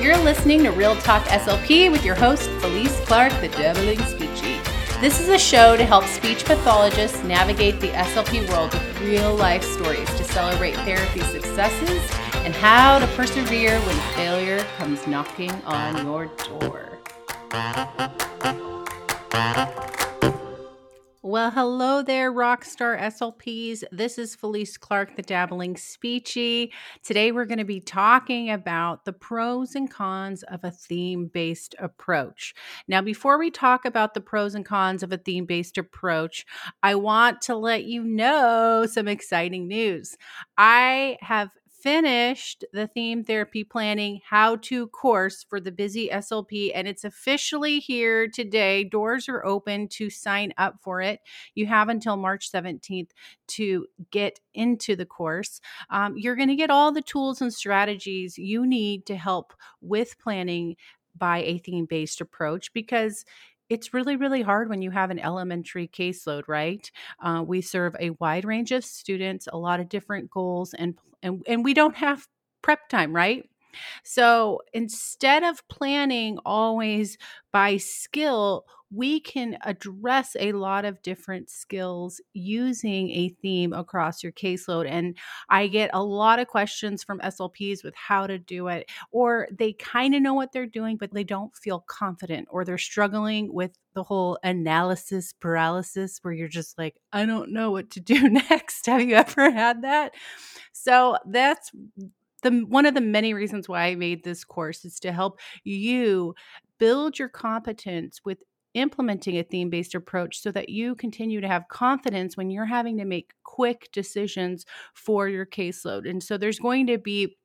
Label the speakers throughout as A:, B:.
A: You're listening to Real Talk SLP with your host, Felice Clark, the Dabbling Speechie. This is a show to help speech pathologists navigate the SLP world with real life stories to celebrate therapy successes and how to persevere when failure comes knocking on your door. Well, hello there, Rockstar SLPs. This is Felice Clark, the Dabbling Speechie. Today, we're going to be talking about the pros and cons of a theme based approach. Now, before we talk about the pros and cons of a theme based approach, I want to let you know some exciting news. I have finished the theme therapy planning how to course for the busy SLP, and it's officially here today. Doors are open to sign up for it. You have until March 17th to get into the course. Um, you're going to get all the tools and strategies you need to help with planning by a theme based approach because it's really, really hard when you have an elementary caseload, right? Uh, we serve a wide range of students, a lot of different goals, and and and we don't have prep time, right? So instead of planning always by skill, we can address a lot of different skills using a theme across your caseload. And I get a lot of questions from SLPs with how to do it, or they kind of know what they're doing, but they don't feel confident, or they're struggling with the whole analysis paralysis where you're just like, I don't know what to do next. Have you ever had that? So that's the one of the many reasons why I made this course is to help you build your competence with implementing a theme based approach so that you continue to have confidence when you're having to make quick decisions for your caseload. And so there's going to be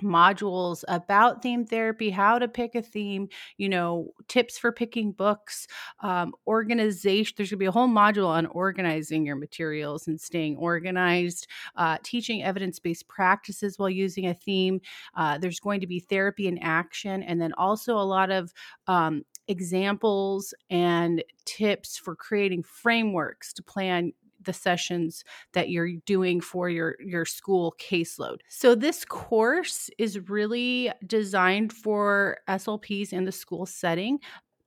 A: modules about theme therapy, how to pick a theme, you know, tips for picking books, um, organization. There's going to be a whole module on organizing your materials and staying organized, uh, teaching evidence based practices while using a theme. Uh, there's going to be therapy in action, and then also a lot of um, examples and tips for creating frameworks to plan the sessions that you're doing for your your school caseload. So this course is really designed for SLPs in the school setting.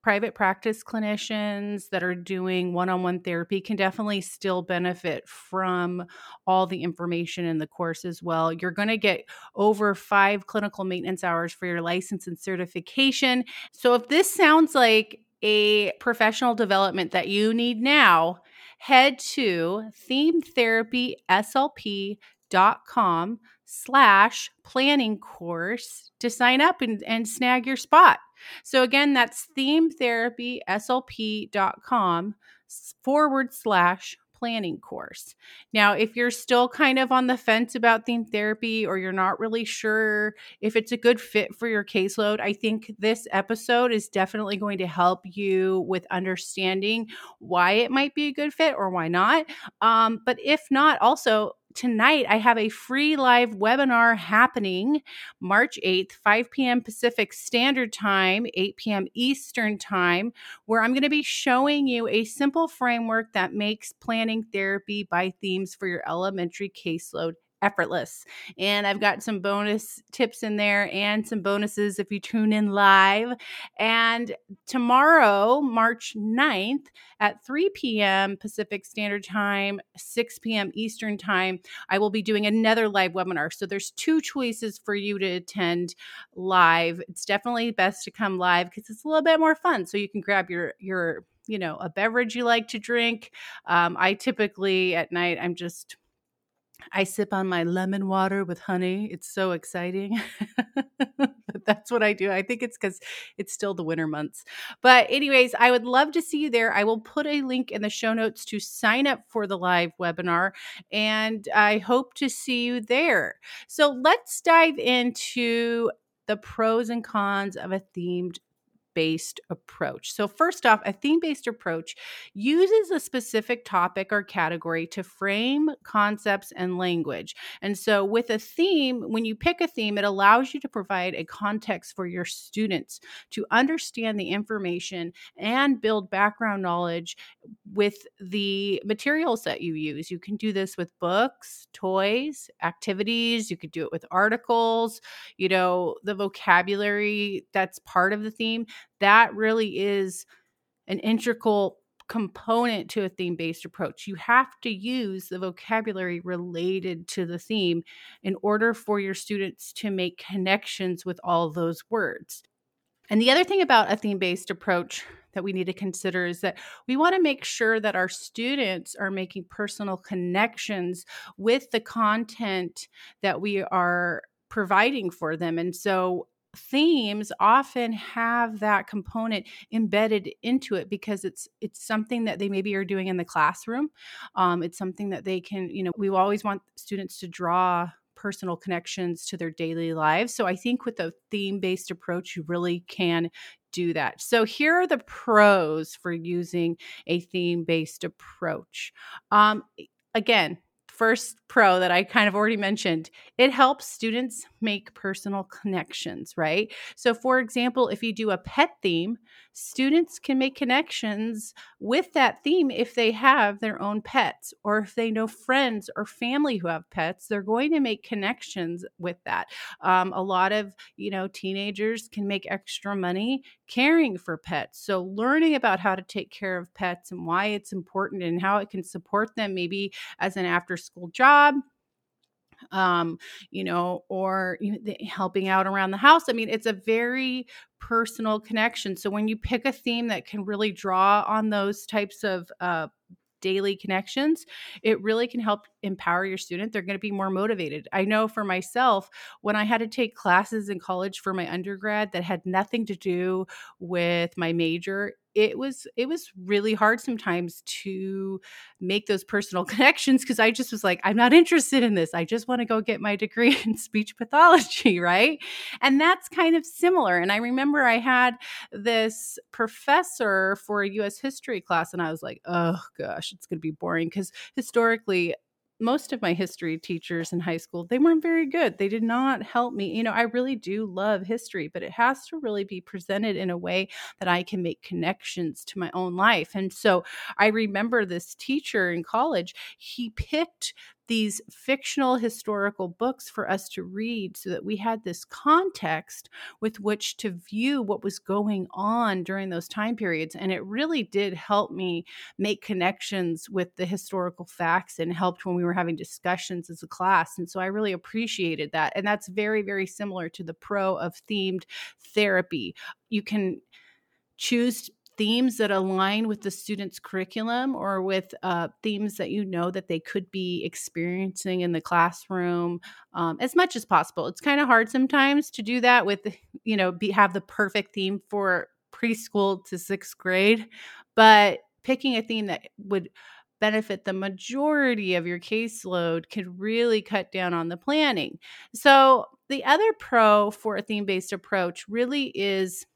A: Private practice clinicians that are doing one on one therapy can definitely still benefit from all the information in the course as well. You're going to get over five clinical maintenance hours for your license and certification. So, if this sounds like a professional development that you need now, head to themetherapyslp.com slash planning course to sign up and, and snag your spot. So again, that's themetherapyslp.com forward slash planning course. Now, if you're still kind of on the fence about theme therapy or you're not really sure if it's a good fit for your caseload, I think this episode is definitely going to help you with understanding why it might be a good fit or why not. Um, but if not, also tonight I have a free live webinar happening March 8th, 5 p.m. Pacific Standard Time, 8 p.m. Eastern Time, where I'm going to be showing you a simple framework that makes planning therapy by themes for your elementary caseload effortless. And I've got some bonus tips in there and some bonuses if you tune in live. And tomorrow, March 9th at 3 p.m. Pacific Standard Time, 6 p.m. Eastern Time, I will be doing another live webinar. So there's two choices for you to attend live. It's definitely best to come live because it's a little bit more fun. So you can grab your your you know a beverage you like to drink. Um, I typically at night I'm just I sip on my lemon water with honey. It's so exciting. but that's what I do. I think it's because it's still the winter months. But, anyways, I would love to see you there. I will put a link in the show notes to sign up for the live webinar, and I hope to see you there. So, let's dive into the pros and cons of a themed based approach. So, first off, a theme based approach uses a specific topic or category to frame concepts and language. And so, with a theme, when you pick a theme, it allows you to provide a context for your students to understand the information and build background knowledge with the materials that you use. You can do this with books, toys, activities, you could do it with articles, you know, the vocabulary that's part of the theme that really is an integral component to a theme based approach. You have to use the vocabulary related to the theme in order for your students to make connections with all those words. And the other thing about a theme based approach that we need to consider is that we want to make sure that our students are making personal connections with the content that we are providing for them. And so themes often have that component embedded into it because it's it's something that they maybe are doing in the classroom um, it's something that they can you know we always want students to draw personal connections to their daily lives so i think with a theme based approach you really can do that. So here are the pros for using a theme based approach. Um, again first pro that I kind of already mentioned, it helps students make personal connections, right? So, for example, if you do a pet theme, students can make connections with that theme if they have their own pets or if they know friends or family who have pets, they're going to make connections with that. Um, a lot of, you know, teenagers can make extra money caring for pets. So, learning about how to take care of pets and why it's important and how it can support them, maybe as an after school job um you know or you know, helping out around the house i mean it's a very personal connection. So when you pick a theme that can really draw on those types of uh, daily connections, it really can help empower your student. They're going to be more motivated. I know for myself, when I had to take classes in college for my undergrad that had nothing to do with my major, it was it was really hard sometimes to make those personal connections because I just was like I'm not interested in this. I just want to go get my degree in speech pathology, right? And that's kind of similar. And I remember I had this professor for a US history class and I was like, "Oh gosh, it's going to be boring because historically most of my history teachers in high school they weren't very good. They did not help me. You know i really do love history but it has to really be presented in a way that i can make connections to my own life. And so i remember this teacher in college he picked these fictional historical books for us to read so that we had this context with which to view what was going on during those time periods. And it really did help me make connections with the historical facts and helped when we were having discussions as a class. And so I really appreciated that. And that's very, very similar to the pro of themed therapy. You can choose themes that align with the student's curriculum or with uh, themes that you know that they could be experiencing in the classroom um, as much as possible. It's kind of hard sometimes to do that with you know be, have the perfect theme for preschool to sixth grade but picking a theme that would benefit the majority of your caseload could really cut down on the planning. So the other pro for a theme-based approach really is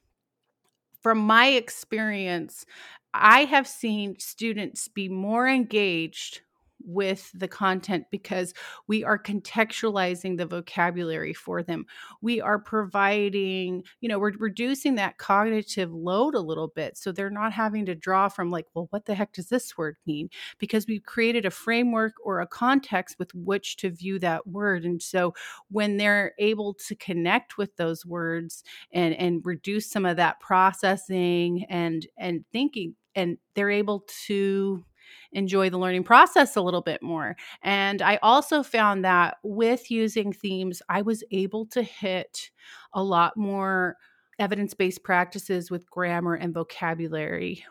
A: from my experience, I have seen students be more engaged with the content because we are contextualizing the vocabulary for them. We are providing, you know, we're reducing that cognitive load a little bit. So they're not having to draw from, like, well, what the heck does this word mean? Because we've created a framework or a context with which to view that word. And so when they're able to connect with those words and, and reduce some of that processing and, and thinking, and they're able to enjoy the learning process a little bit more. And I also found that with using themes, I was able to hit a lot more evidence based practices with grammar and vocabulary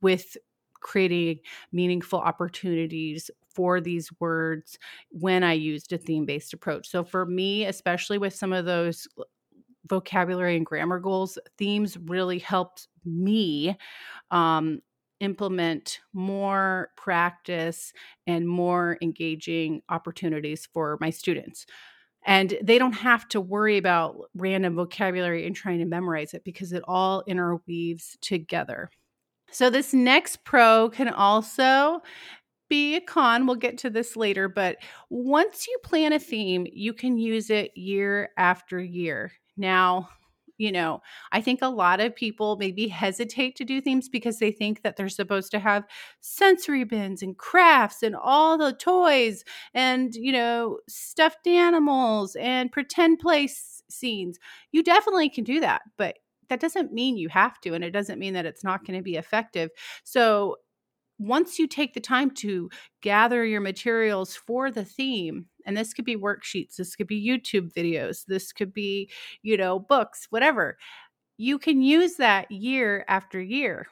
A: with creating meaningful opportunities for these words when I used a theme based approach. So, for me, especially with some of those vocabulary and grammar goals, themes really helped me um, implement more practice and more engaging opportunities for my students. And they don't have to worry about random vocabulary and trying to memorize it because it all interweaves together. So, this next pro can also be a con. We'll get to this later, but once you plan a theme, you can use it year after year. Now, you know, I think a lot of people maybe hesitate to do themes because they think that they're supposed to have sensory bins and crafts and all the toys and, you know, stuffed animals and pretend place scenes. You definitely can do that, but that doesn't mean you have to. And it doesn't mean that it's not going to be effective. So, once you take the time to gather your materials for the theme, and this could be worksheets, this could be YouTube videos, this could be, you know, books, whatever, you can use that year after year.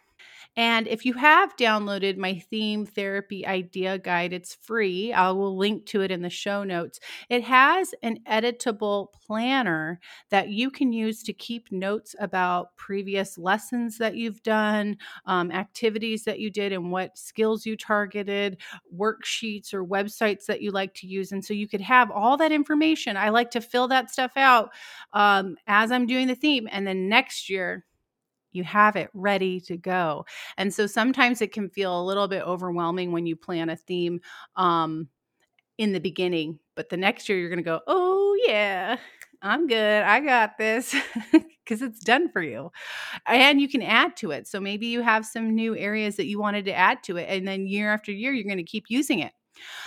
A: And if you have downloaded my theme therapy idea guide, it's free. I will link to it in the show notes. It has an editable planner that you can use to keep notes about previous lessons that you've done, um, activities that you did, and what skills you targeted, worksheets or websites that you like to use. And so you could have all that information. I like to fill that stuff out um, as I'm doing the theme. And then next year, you have it ready to go. And so sometimes it can feel a little bit overwhelming when you plan a theme um, in the beginning, but the next year you're going to go, oh, yeah, I'm good. I got this because it's done for you. And you can add to it. So maybe you have some new areas that you wanted to add to it. And then year after year, you're going to keep using it.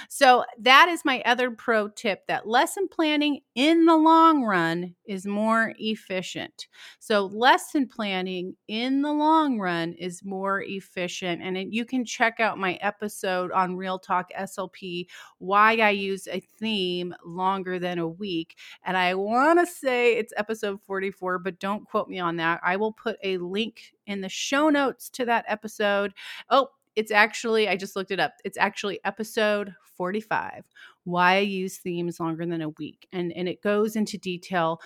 A: So, that is my other pro tip that lesson planning in the long run is more efficient. So, lesson planning in the long run is more efficient. And it, you can check out my episode on Real Talk SLP why I use a theme longer than a week. And I want to say it's episode 44, but don't quote me on that. I will put a link in the show notes to that episode. Oh, it's actually, I just looked it up. It's actually episode 45 Why I Use Themes Longer Than a Week. And, and it goes into detail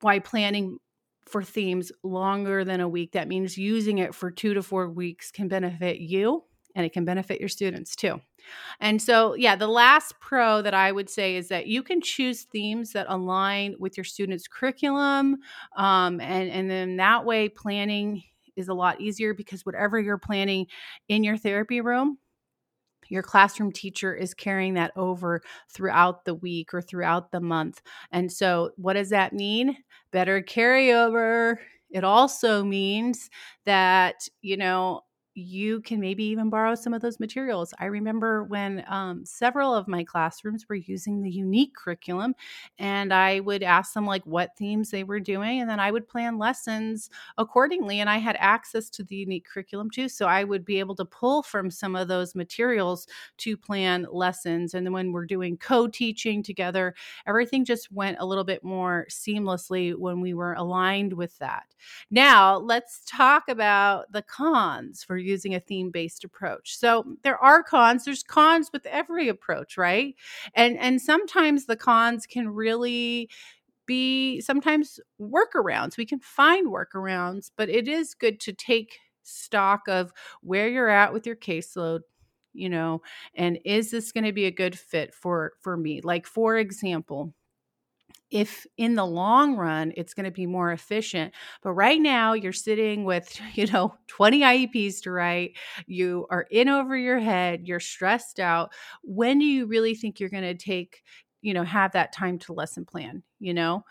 A: why planning for themes longer than a week, that means using it for two to four weeks, can benefit you and it can benefit your students too. And so, yeah, the last pro that I would say is that you can choose themes that align with your students' curriculum. Um, and, and then that way, planning is a lot easier because whatever you're planning in your therapy room, your classroom teacher is carrying that over throughout the week or throughout the month. And so, what does that mean? Better carryover. It also means that, you know, you can maybe even borrow some of those materials. I remember when um, several of my classrooms were using the unique curriculum, and I would ask them like what themes they were doing, and then I would plan lessons accordingly. And I had access to the unique curriculum too, so I would be able to pull from some of those materials to plan lessons. And then when we're doing co teaching together, everything just went a little bit more seamlessly when we were aligned with that. Now, let's talk about the cons for using a theme based approach. So there are cons, there's cons with every approach, right? And and sometimes the cons can really be sometimes workarounds. We can find workarounds, but it is good to take stock of where you're at with your caseload you know and is this going to be a good fit for for me like for example if in the long run it's going to be more efficient but right now you're sitting with you know 20 ieps to write you are in over your head you're stressed out when do you really think you're going to take you know have that time to lesson plan you know?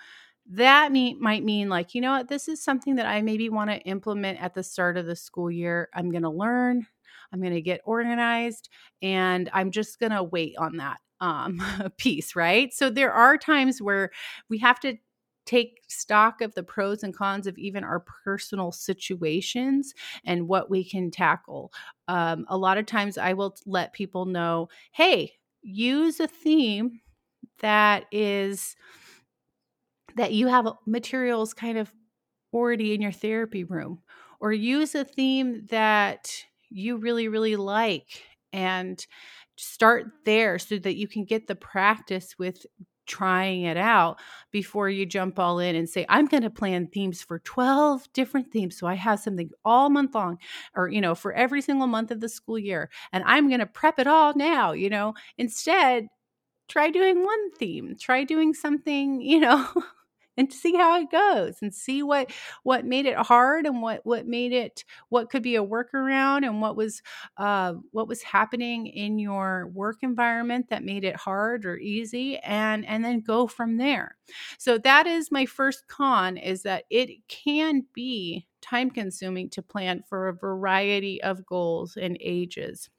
A: That mean, might mean like you know what this is something that i maybe want to implement at the start of the school year. I'm going to learn i'm going to get organized and i'm just going to wait on that um, piece, right? So there are times where we have to take stock of the pros and cons of even our personal situations and what we can tackle. Um, a lot of times I will let people know hey, use a theme that is that you have materials kind of already in your therapy room or use a theme that you really really like and start there so that you can get the practice with trying it out before you jump all in and say i'm going to plan themes for 12 different themes so i have something all month long or you know for every single month of the school year and i'm going to prep it all now you know? Instead try doing one theme, try doing something, you know, and see how it goes and see what what made it hard and what what made it what could be a workaround and what was uh, what was happening in your work environment that made it hard or easy and and then go from there. So that is my first con is that it can be time consuming to plan for a variety of goals and ages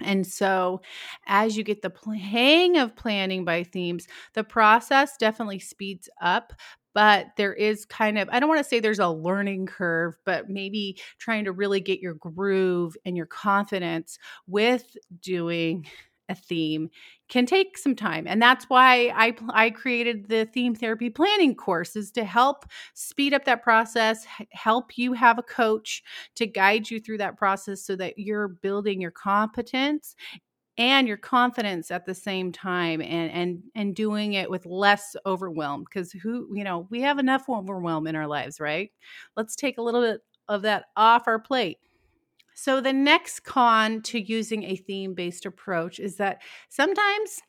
A: and so, as you get the hang of planning by themes, the process definitely speeds up. But there is kind of, I don't want to say there's a learning curve, but maybe trying to really get your groove and your confidence with doing a theme can take some time and that's why I I created the theme therapy planning courses to help speed up that process help you have a coach to guide you through that process so that you're building your competence and your confidence at the same time and and and doing it with less overwhelm because who you know we have enough overwhelm in our lives right? Let's take a little bit of that off our plate so, the next con to using a theme based approach is that sometimes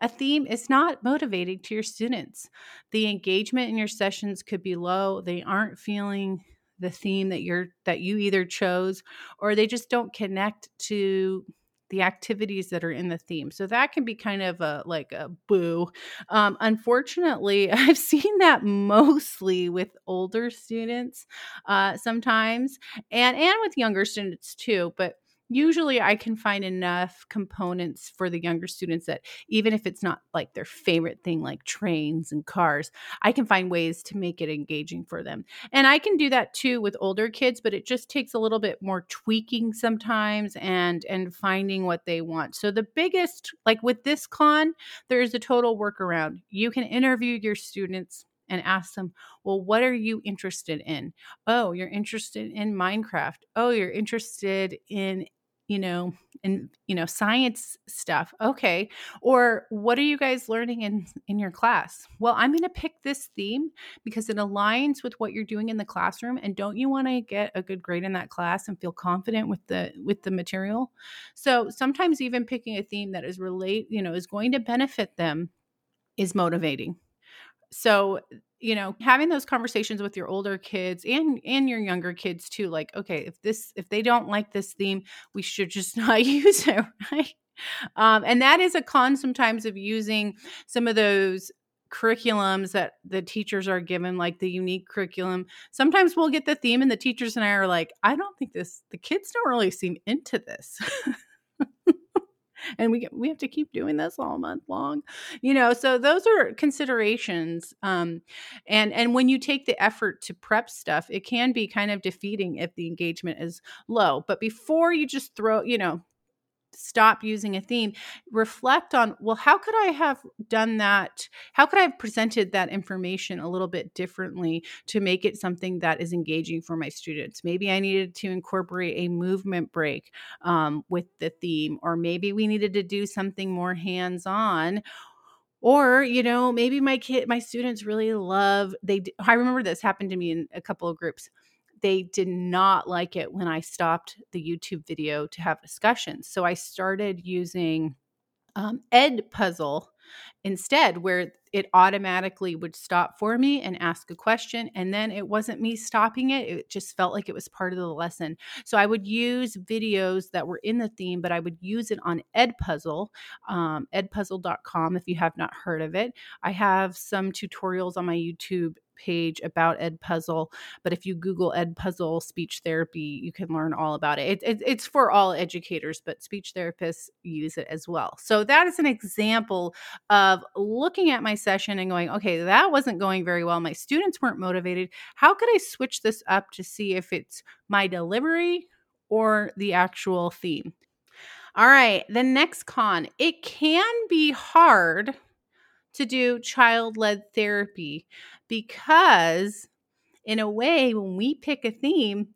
A: a theme is not motivating to your students. The engagement in your sessions could be low. They aren't feeling the theme that you're that you either chose or they just don't connect to the activities that are in the theme. So that can be kind of a like a boo. Um, unfortunately, I've seen that mostly with older students uh, sometimes, and and with younger students too. But usually I can find enough components for the younger students that even if it's not like their favorite thing, like trains and cars, I can find ways to make it engaging for them. And I can do that too with older kids, but it just takes a little bit more tweaking sometimes and and finding what they want. So the biggest, like with this con, there's a total workaround. You can interview your students and ask them, well, what are you interested in? Oh, you're interested in Minecraft. Oh, you're interested in you know in you know science stuff okay or what are you guys learning in in your class? Well i'm going to pick this theme because it aligns with what you're doing in the classroom and don't you want to get a good grade in that class and feel confident with the with the material? So sometimes even picking a theme that is relate you know is going to benefit them is motivating. So you know having those conversations with your older kids and and your younger kids too like okay if this if they don't like this theme we should just not use it right? Um, and that is a con sometimes of using some of those curriculums that the teachers are given like the unique curriculum. Sometimes we'll get the theme and the teachers and i are like i don't think this the kids don't really seem into this and we we have to keep doing this all month long you know so those are considerations um and and when you take the effort to prep stuff it can be kind of defeating if the engagement is low but before you just throw you know stop using a theme reflect on well how could i have done that? How could i have presented that information a little bit differently to make it something that is engaging for my students? Maybe i needed to incorporate a movement break um, with the theme or maybe we needed to do something more hands on or you know maybe my kid my students really love they i remember this happened to me in a couple of groups they did not like it when I stopped the YouTube video to have discussions. So I started using um, Edpuzzle instead, where it automatically would stop for me and ask a question. And then it wasn't me stopping it, it just felt like it was part of the lesson. So I would use videos that were in the theme, but I would use it on Edpuzzle, um, edpuzzle.com if you have not heard of it. I have some tutorials on my YouTube page about Ed Puzzle. but if you Google Ed Puzzle speech therapy, you can learn all about it. It, it. It's for all educators, but speech therapists use it as well. So that is an example of looking at my session and going, okay, that wasn't going very well. My students weren't motivated. How could I switch this up to see if it's my delivery or the actual theme? All right, the next con it can be hard to do child led therapy because, in a way, when we pick a theme,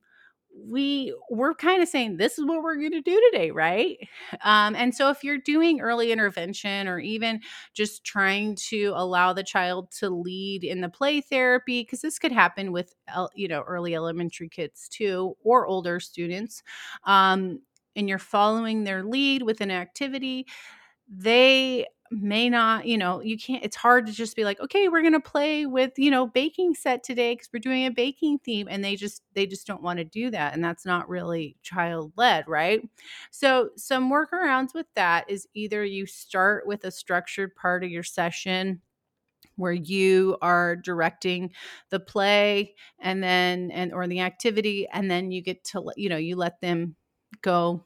A: we we're kind of saying this is what we're going to do today right? Um, and so if you're doing early intervention or even just trying to allow the child to lead in the play therapy because this could happen with you know early elementary kids too or older students um, and you're following their lead with an activity they may not, you know, you can't, it's hard to just be like, okay, we're going to play with, you know, baking set today because we're doing a baking theme. And they just, they just don't want to do that. And that's not really child led, right? So, some workarounds with that is either you start with a structured part of your session where you are directing the play and then and or the activity and then you get to you know you let them go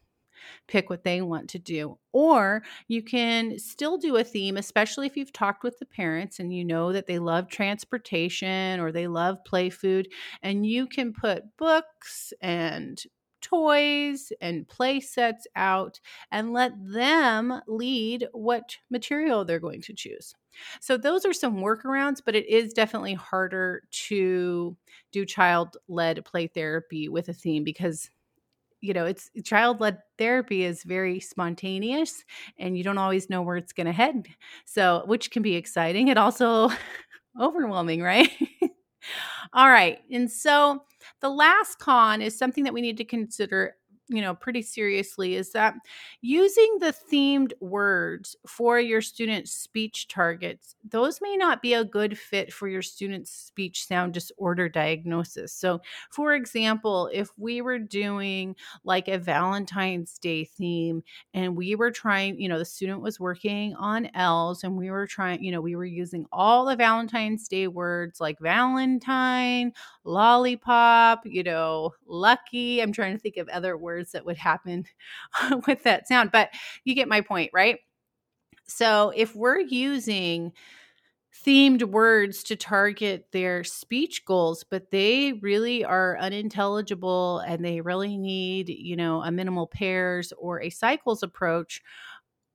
A: pick what they want to do. Or you can still do a theme, especially if you've talked with the parents and you know that they love transportation or they love play food, and you can put books and toys and play sets out and let them lead what material they're going to choose. So, those are some workarounds, but it is definitely harder to do child led play therapy with a theme because you know, it's eh, child led therapy is very spontaneous and you don't always know where it's going to head. So, which can be exciting and also overwhelming, right? All right. And so the last con is something that we need to consider you know pretty seriously is that using the themed words for your students speech targets those may not be a good fit for your students speech sound disorder diagnosis. So for example if we were doing like a valentine's day theme and we were trying you know the student was working on l's and we were trying you know we were using all the valentine's day words like valentine lollipop you know lucky i'm trying to think of other words words that would happen with that sound. But you get my point, right? So if we're using themed words to target their speech goals, but they really are unintelligible and they really need, you know, a minimal pairs or a cycles approach,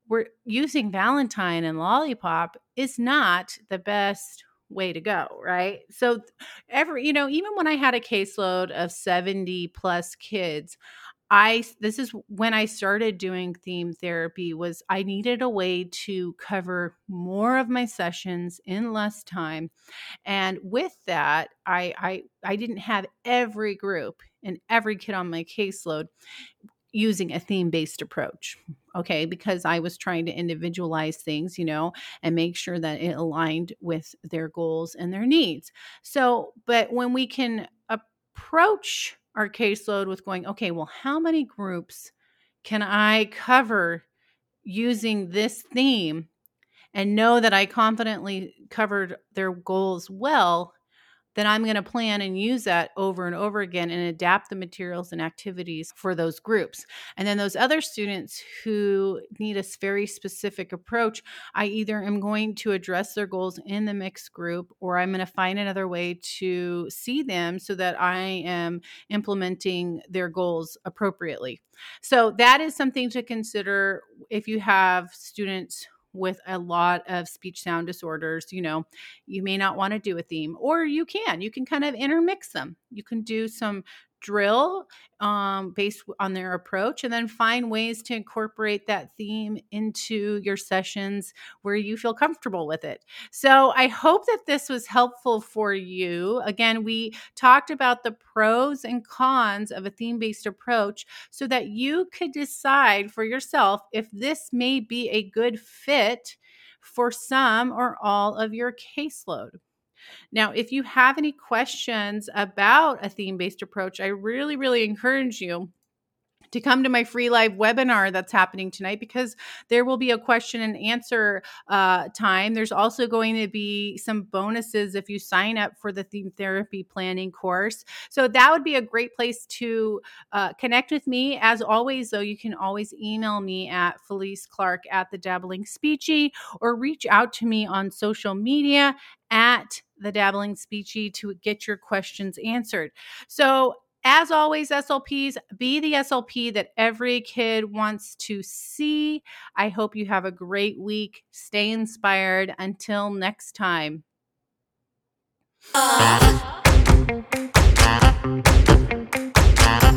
A: we're using Valentine and Lollipop is not the best way to go, right? So every, you know, even when I had a caseload of 70 plus kids, I this is when I started doing theme therapy was I needed a way to cover more of my sessions in less time. And with that, I I I didn't have every group and every kid on my caseload using a theme based approach. Okay, because I was trying to individualize things, you know, and make sure that it aligned with their goals and their needs. So, but when we can approach our caseload with going, okay, well, how many groups can I cover using this theme? and know that I confidently covered their goals well then I'm going to plan and use that over and over again and adapt the materials and activities for those groups. And then those other students who need a very specific approach, I either am going to address their goals in the mixed group or I'm going to find another way to see them so that I am implementing their goals appropriately. So that is something to consider if you have students with a lot of speech sound disorders, you know, you may not want to do a theme, or you can. You can kind of intermix them. You can do some drill um, based on their approach and then find ways to incorporate that theme into your sessions where you feel comfortable with it. So I hope that this was helpful for you. Again, we talked about the pros and cons of a theme based approach so that you could decide for yourself if this may be a good fit for some or all of your caseload. Now, if you have any questions about a theme based approach, I really, really encourage you to come to my free live webinar that's happening tonight because there will be a question and answer uh, time. There's also going to be some bonuses if you sign up for the theme therapy planning course. So that would be a great place to uh, connect with me. As always, though, you can always email me at Felice Clark at the Dabbling Speechie or reach out to me on social media at the Dabbling Speechie to get your questions answered. So as always, SLPs, be the SLP that every kid wants to see. I hope you have a great week. Stay inspired. Until next time.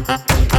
A: Uh-huh.